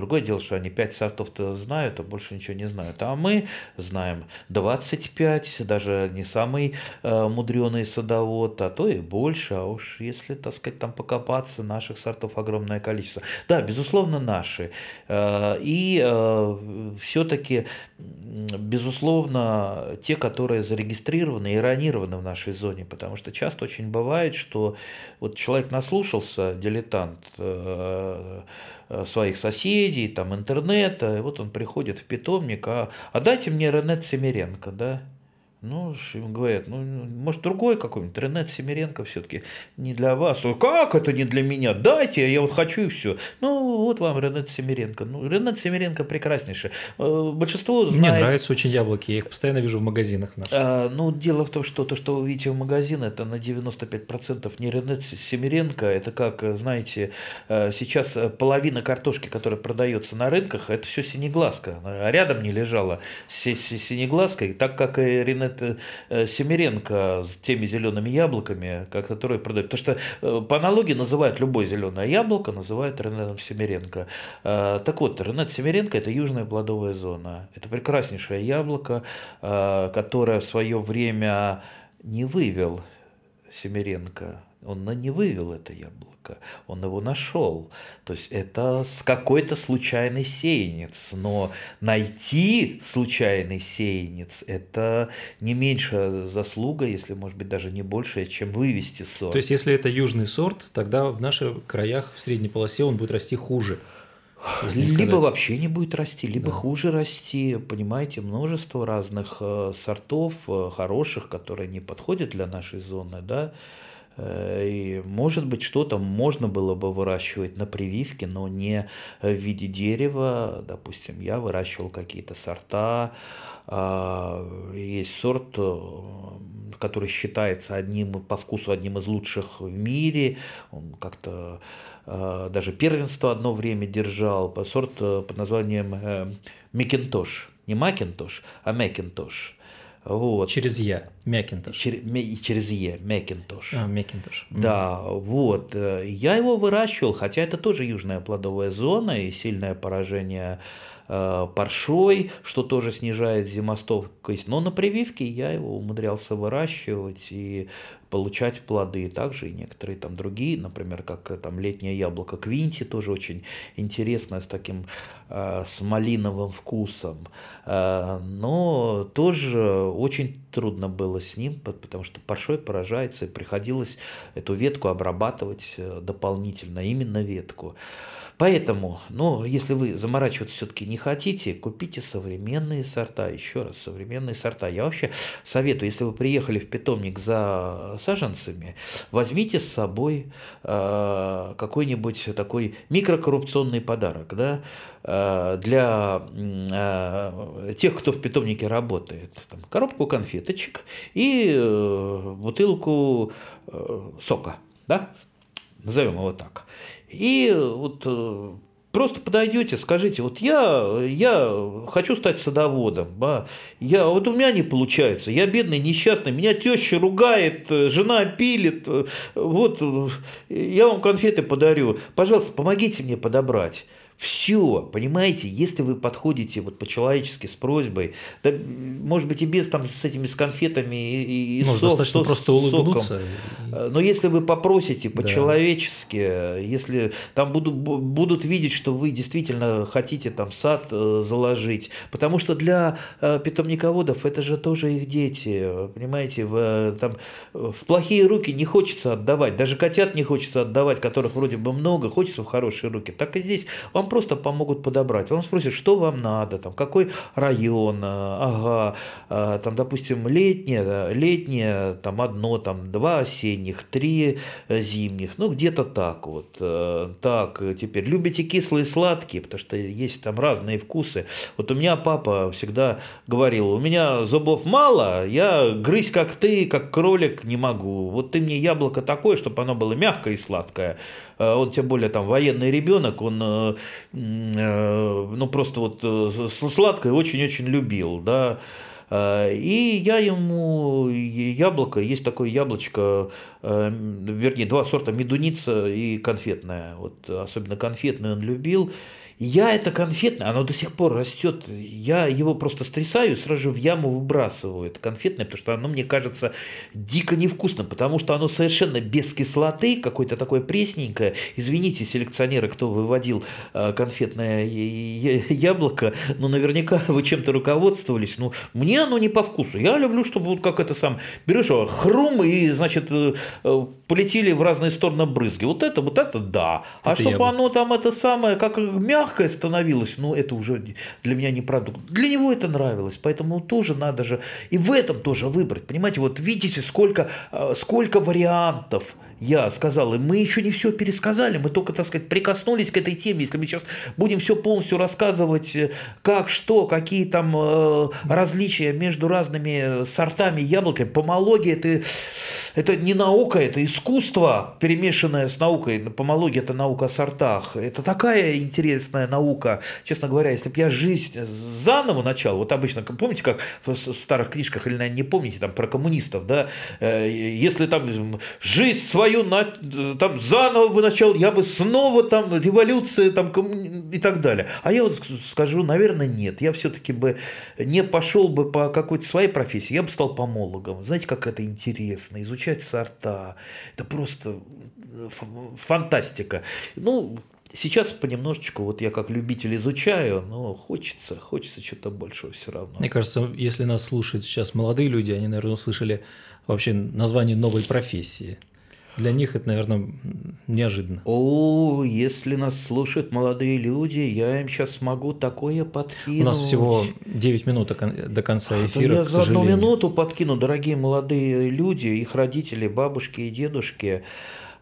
Другое дело, что они 5 сортов-то знают, а больше ничего не знают. А мы знаем 25, даже не самый э, мудреный садовод, а то и больше. А уж если, так сказать, там покопаться, наших сортов огромное количество. Да, безусловно, наши. Э, и э, все-таки, безусловно, те, которые зарегистрированы и ранированы в нашей зоне. Потому что часто очень бывает, что вот человек наслушался, дилетант, э, своих соседей, там интернета, и вот он приходит в питомник, а, а дайте мне Ренет Семеренко, да, ну, им говорят, ну, может, другой какой-нибудь, Ренат Семеренко все-таки не для вас. Как это не для меня? Дайте, я вот хочу и все. Ну, вот вам Ренат Семеренко. Ну, Ренат Семеренко прекраснейший. Э, большинство знает... Мне нравятся очень яблоки, я их постоянно вижу в магазинах наших. А, ну, дело в том, что то, что вы видите в магазине, это на 95% не Ренат Семеренко, это как, знаете, э, сейчас половина картошки, которая продается на рынках, это все синеглазка. А рядом не лежала синеглазка, и так как и Ренат это э, Семеренко с теми зелеными яблоками, как которые продают. Потому что э, по аналогии называют любое зеленое яблоко, называют Ренатом Семеренко. Э, так вот, Ренат Семеренко – это южная плодовая зона. Это прекраснейшее яблоко, которое в свое время не вывел Семеренко. Он не вывел это яблоко он его нашел. То есть это с какой-то случайный сеянец, но найти случайный сеянец – это не меньшая заслуга, если, может быть, даже не большая, чем вывести сорт. То есть если это южный сорт, тогда в наших краях в средней полосе он будет расти хуже. Либо вообще не будет расти, либо да. хуже расти. Понимаете, множество разных э, сортов э, хороших, которые не подходят для нашей зоны, да. Э, и, может быть, что-то можно было бы выращивать на прививке, но не в виде дерева. Допустим, я выращивал какие-то сорта. А, есть сорт, который считается одним по вкусу одним из лучших в мире. Он как-то даже первенство одно время держал. Сорт под названием Макинтош. Не Макинтош, а Макинтош. Вот. Через Я, Макинтош. Чер, через Е, Макинтош. А, Макинтош. Да, вот. Э, я его выращивал, хотя это тоже южная плодовая зона и сильное поражение э, паршой, что тоже снижает зимостойкость. Но на прививке я его умудрялся выращивать и получать плоды. Также и некоторые там другие, например, как э, там летнее яблоко Квинти, тоже очень интересное, с таким э, с малиновым вкусом. Э, но тоже очень трудно было с ним, потому что паршой поражается, и приходилось эту ветку обрабатывать э, дополнительно, именно ветку. Поэтому, ну, если вы заморачиваться все-таки не хотите, купите современные сорта. Еще раз, современные сорта. Я вообще советую, если вы приехали в питомник за саженцами, возьмите с собой э, какой-нибудь такой микрокоррупционный подарок, да, э, для э, тех, кто в питомнике работает. Там, коробку конфеточек и э, бутылку э, сока, да, назовем его так. И вот э, просто подойдете, скажите, вот я, я хочу стать садоводом, да, я, вот у меня не получается, я бедный, несчастный, меня теща ругает, э, жена пилит, э, вот я вам конфеты подарю, пожалуйста, помогите мне подобрать. Все, понимаете, если вы подходите вот по-человечески с просьбой, да, может быть, и без там с этими с конфетами и, и Может, сок, достаточно сок, просто улыбнуться. Соком. Но если вы попросите по-человечески, да. если там будут, будут видеть, что вы действительно хотите там сад э, заложить, потому что для э, питомниководов это же тоже их дети, понимаете, в, там, в плохие руки не хочется отдавать, даже котят не хочется отдавать, которых вроде бы много, хочется в хорошие руки. Так и здесь вам просто помогут подобрать. Вам спросят, что вам надо, там, какой район, э, ага, э, там, допустим, летнее, летнее, там, одно, там, два осенних, три э, зимних, ну, где-то так вот. Так, теперь, любите кислые и сладкие, потому что есть там разные вкусы. Вот у меня папа всегда говорил, у меня зубов мало, я грызть как ты, как кролик не могу. Вот ты мне яблоко такое, чтобы оно было мягкое и сладкое. Э, он тем более там военный ребенок, он э, э, ну просто вот сладкое очень-очень любил, да. И я ему яблоко, есть такое яблочко, вернее, два сорта медуница и конфетное. Вот особенно конфетное он любил. Я это конфетное, оно до сих пор растет. Я его просто стрясаю, сразу же в яму выбрасываю. Это конфетное, потому что оно мне кажется дико невкусным, потому что оно совершенно без кислоты, какое-то такое пресненькое. Извините, селекционеры, кто выводил э, конфетное яблоко, но наверняка вы чем-то руководствовались. Ну, мне оно не по вкусу. Я люблю, чтобы вот как это сам берешь его, хрум и, значит, э, э, полетели в разные стороны брызги. Вот это, вот это да. А это чтобы оно там это самое, как мягко мягкое становилось, но это уже для меня не продукт. Для него это нравилось, поэтому тоже надо же и в этом тоже выбрать. Понимаете, вот видите, сколько, э, сколько вариантов я сказал, и мы еще не все пересказали, мы только, так сказать, прикоснулись к этой теме. Если мы сейчас будем все полностью рассказывать, э, как, что, какие там э, различия между разными сортами яблока, помология это, это не наука, это искусство, перемешанное с наукой. Помология это наука о сортах. Это такая интересная наука. Честно говоря, если бы я жизнь заново начал, вот обычно, помните, как в старых книжках, или, наверное, не помните, там про коммунистов, да, э, если там жизнь свою свою там заново бы начал, я бы снова там революция там и так далее. А я вот скажу, наверное, нет. Я все-таки бы не пошел бы по какой-то своей профессии, я бы стал помологом. Знаете, как это интересно, изучать сорта. Это просто фантастика. Ну, Сейчас понемножечку, вот я как любитель изучаю, но хочется, хочется что-то большего все равно. Мне кажется, если нас слушают сейчас молодые люди, они, наверное, услышали вообще название новой профессии. Для них это, наверное, неожиданно. О, если нас слушают молодые люди, я им сейчас могу такое подкинуть. У нас всего 9 минут до конца эфира, Я за одну минуту подкину, дорогие молодые люди, их родители, бабушки и дедушки.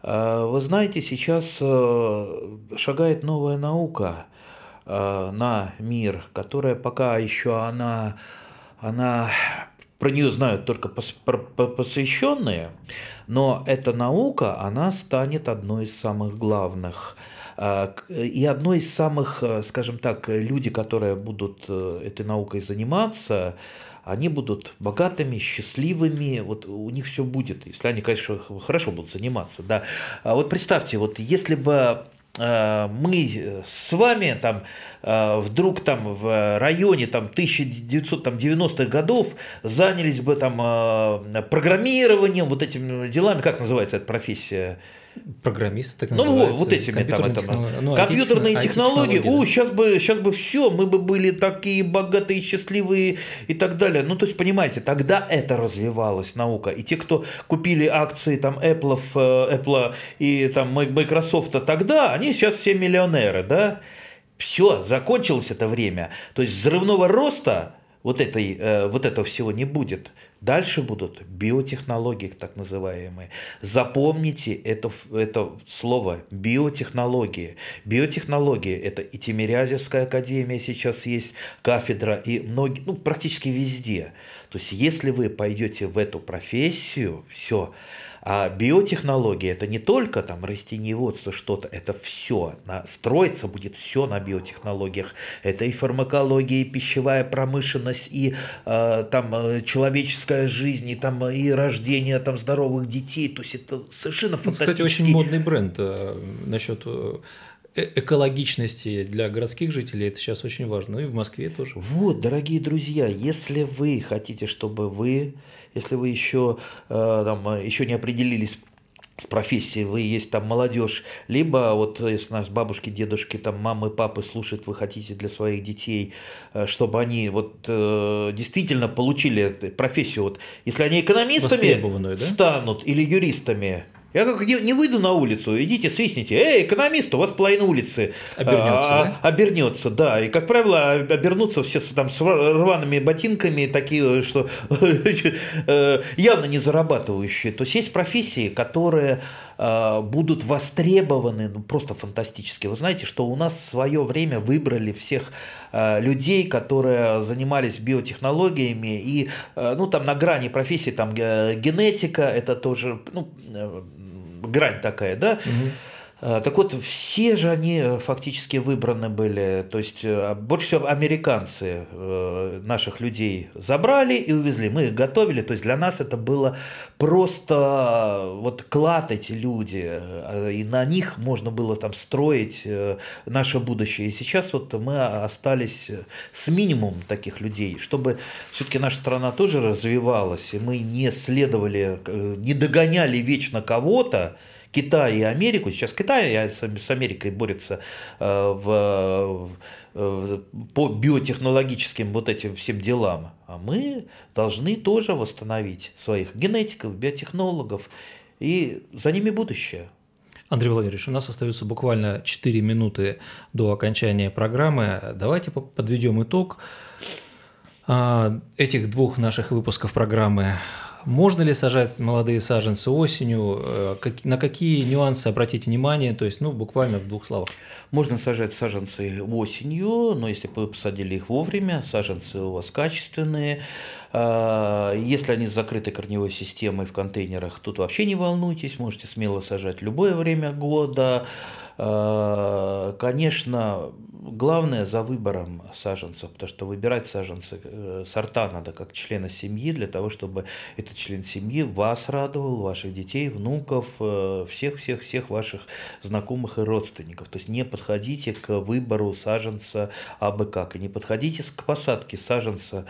А, вы знаете, сейчас э, шагает новая наука э, на мир, которая пока еще она, она про нее знают только посвященные, но эта наука, она станет одной из самых главных. А, и одной из самых, э, скажем так, люди, которые будут э, этой наукой заниматься, они будут богатыми, счастливыми, вот у них все будет, если они, конечно, хорошо будут заниматься, да. А вот представьте, вот если бы Э, мы с вами там э, вдруг там в районе там 1990-х годов занялись бы там э, программированием, вот этими делами, как называется эта профессия? Программисты, так. Ну, вот этими там, это, ну, компьютерные IT, технологии. У, сейчас бы, сейчас бы все, мы бы были такие богатые, счастливые и так далее. Ну, то есть, понимаете, тогда это развивалась наука. И те, кто купили акции там Apple, Apple и там Microsoft тогда, они сейчас все миллионеры, да? Все, закончилось это время. То есть взрывного роста вот, этой, э, вот этого всего не будет. Дальше будут биотехнологии, так называемые. Запомните это, это слово биотехнологии. Биотехнологии – это и Тимирязевская академия сейчас есть, кафедра, и многие, ну, практически везде. То есть, если вы пойдете в эту профессию, все, а биотехнология это не только там растениеводство, что-то, это все. На, строиться будет все на биотехнологиях. Это и фармакология, и пищевая промышленность, и э, там э, человеческая жизнь, и там и рождение там здоровых детей. То есть это совершенно фантастический... Кстати, очень модный бренд э, насчет э, э экологичности для городских жителей это сейчас очень важно. Ну и в Москве тоже. Вот, дорогие друзья, если вы хотите, чтобы вы, если вы еще, э, там, еще не определились с профессией, вы есть там молодежь, либо вот если нас бабушки, дедушки, там мамы, папы слушают, вы хотите для своих детей, э, чтобы они вот э, действительно получили профессию, вот если они экономистами да? станут или юристами, я как не, не выйду на улицу, идите свистните, эй, экономист, у вас половина улицы обернется, а, да? обернется, да, и как правило обернутся все там с рваными ботинками такие, что э, явно не зарабатывающие. То есть есть профессии, которые э, будут востребованы, ну просто фантастически. Вы знаете, что у нас в свое время выбрали всех э, людей, которые занимались биотехнологиями и ну там на грани профессии там генетика, это тоже ну грань такая, да. Угу. Так вот, все же они э, фактически выбраны были, то есть э, больше всего американцы наших людей забрали и увезли, мы их готовили, то есть для нас это было просто вот клад эти люди, и на них можно было там строить наше будущее. И сейчас вот мы остались с минимумом таких людей, чтобы все-таки наша страна тоже развивалась, и мы не следовали, не догоняли вечно кого-то, Китай и Америку. Сейчас Китай с Америкой борется э, в, в, по биотехнологическим вот этим всем делам. А мы должны тоже восстановить своих генетиков, биотехнологов, и за ними будущее. Андрей Владимирович, у нас остается буквально 4 минуты до окончания программы. Давайте подведем итог а, этих двух наших выпусков программы. Можно ли сажать молодые саженцы осенью? Э, на какие нюансы обратить внимание? То есть, ну, буквально в двух словах. Можно сажать саженцы осенью, но если вы посадили их вовремя, саженцы у вас качественные. А, если они с закрытой корневой системой в контейнерах, тут вообще не волнуйтесь, можете смело сажать любое время года. А, конечно, главное за выбором саженцев, потому что выбирать саженцы, э, сорта надо как члена семьи, для того, чтобы этот член семьи вас радовал, ваших детей, внуков, всех-всех-всех э, ваших знакомых и родственников. То есть не подходите к выбору саженца абы как, и не подходите к посадке саженца Э,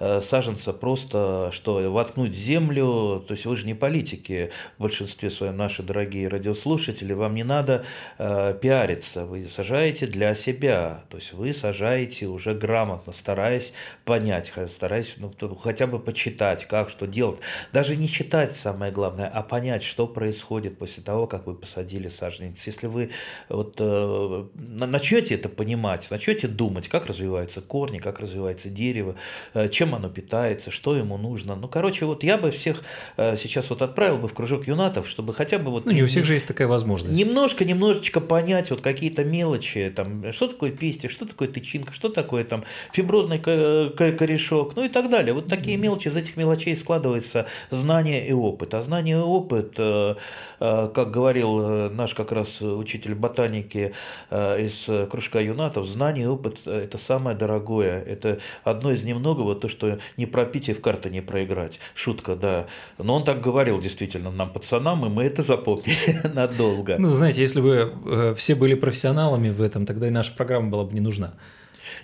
саженца просто, что воткнуть в землю, то есть вы же не политики, в большинстве своем наши дорогие радиослушатели, вам не надо э, пиариться, вы сажаете для себя, то есть вы сажаете уже грамотно, стараясь понять, стараясь ну, хотя бы почитать, как, что делать. Даже не читать самое главное, а понять, что происходит после того, как вы посадили саженец. Если вы вот э, начнете это понимать, начнете думать, как развиваются корни, как развивается дерево, э, чем чем оно питается, что ему нужно. Ну, короче, вот я бы всех э, сейчас вот отправил бы в кружок юнатов, чтобы хотя бы вот... Ну, не у всех же есть такая возможность. Немножко, немножечко понять вот какие-то мелочи, там, что такое пестик, что такое тычинка, что такое там фиброзный корешок, ну и так далее. Вот такие мелочи, из этих мелочей складывается знание и опыт. А знание и опыт, э, э, как говорил наш как раз учитель ботаники из кружка юнатов, знание и опыт – это самое дорогое. Это одно из немногого, то, что что не пропить и в карты не проиграть. Шутка, да. Но он так говорил действительно нам, пацанам, и мы это запомнили надолго. Ну, знаете, если бы э, все были профессионалами в этом, тогда и наша программа была бы не нужна.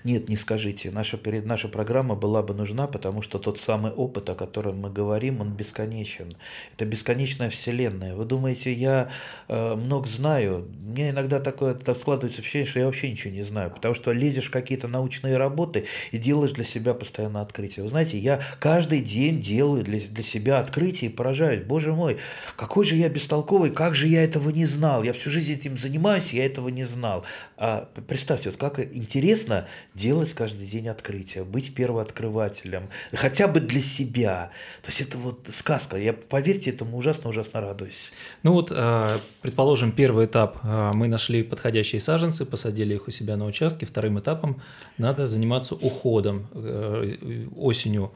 Нет, не скажите. Наша, наша программа была бы нужна, потому что тот самый опыт, о котором мы говорим, он бесконечен. Это бесконечная вселенная. Вы думаете, я э, много знаю? Мне иногда такое так складывается впечатление, что я вообще ничего не знаю, потому что лезешь в какие-то научные работы и делаешь для себя постоянно открытие. Вы знаете, я каждый день делаю для, для себя открытие и поражаюсь. Боже мой, какой же я бестолковый, как же я этого не знал. Я всю жизнь этим занимаюсь, я этого не знал. А представьте, вот как интересно делать каждый день открытия, быть первооткрывателем, хотя бы для себя. То есть это вот сказка. Я, поверьте, этому ужасно-ужасно радуюсь. Ну вот, а, предположим, первый этап. А, мы нашли подходящие саженцы, посадили их у себя на участке. Вторым этапом надо заниматься уходом э, осенью.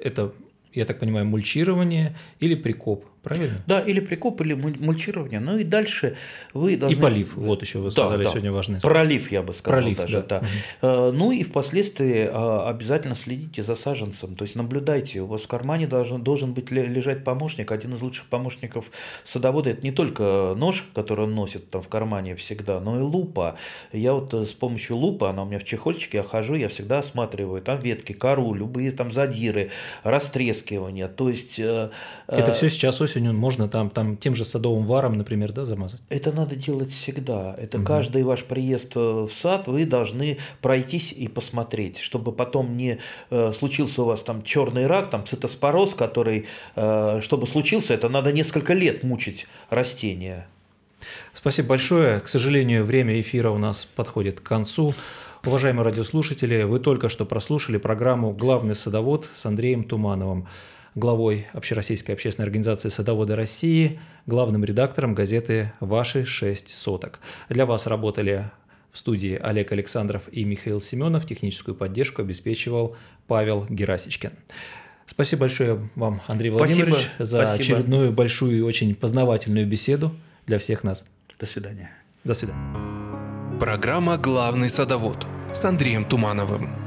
Это, я так понимаю, мульчирование или прикоп правильно? Да, или прикоп, или мульчирование. Ну и дальше вы должны... И полив, вот еще вы сказали да, да. сегодня важный. Пролив, я бы сказал Пролив, даже. да. Да. Угу. Ну и впоследствии а, обязательно следите за саженцем, то есть наблюдайте. У вас в кармане должен, должен быть лежать помощник, один из лучших помощников садовода. Это не только нож, который он носит там в кармане всегда, но и лупа. Я вот э, с помощью лупы, она у меня в чехольчике, я хожу, я всегда осматриваю там ветки, кору, любые там задиры, растрескивания. То есть... Э, Это все сейчас осенью можно там, там тем же садовым варом, например, да, замазать? Это надо делать всегда. Это угу. каждый ваш приезд э, в сад вы должны пройтись и посмотреть, чтобы потом не э, случился у вас там черный рак, там цитоспороз, который, э, чтобы случился, это надо несколько лет мучить растения. Спасибо большое. К сожалению, время эфира у нас подходит к концу. Уважаемые радиослушатели, вы только что прослушали программу «Главный садовод» с Андреем Тумановым главой Общероссийской общественной организации «Садоводы России», главным редактором газеты «Ваши шесть соток». Для вас работали в студии Олег Александров и Михаил Семенов. Техническую поддержку обеспечивал Павел Герасичкин. Спасибо большое вам, Андрей Владимирович, спасибо, за спасибо. очередную большую и очень познавательную беседу для всех нас. До свидания. До свидания. Программа «Главный садовод» с Андреем Тумановым.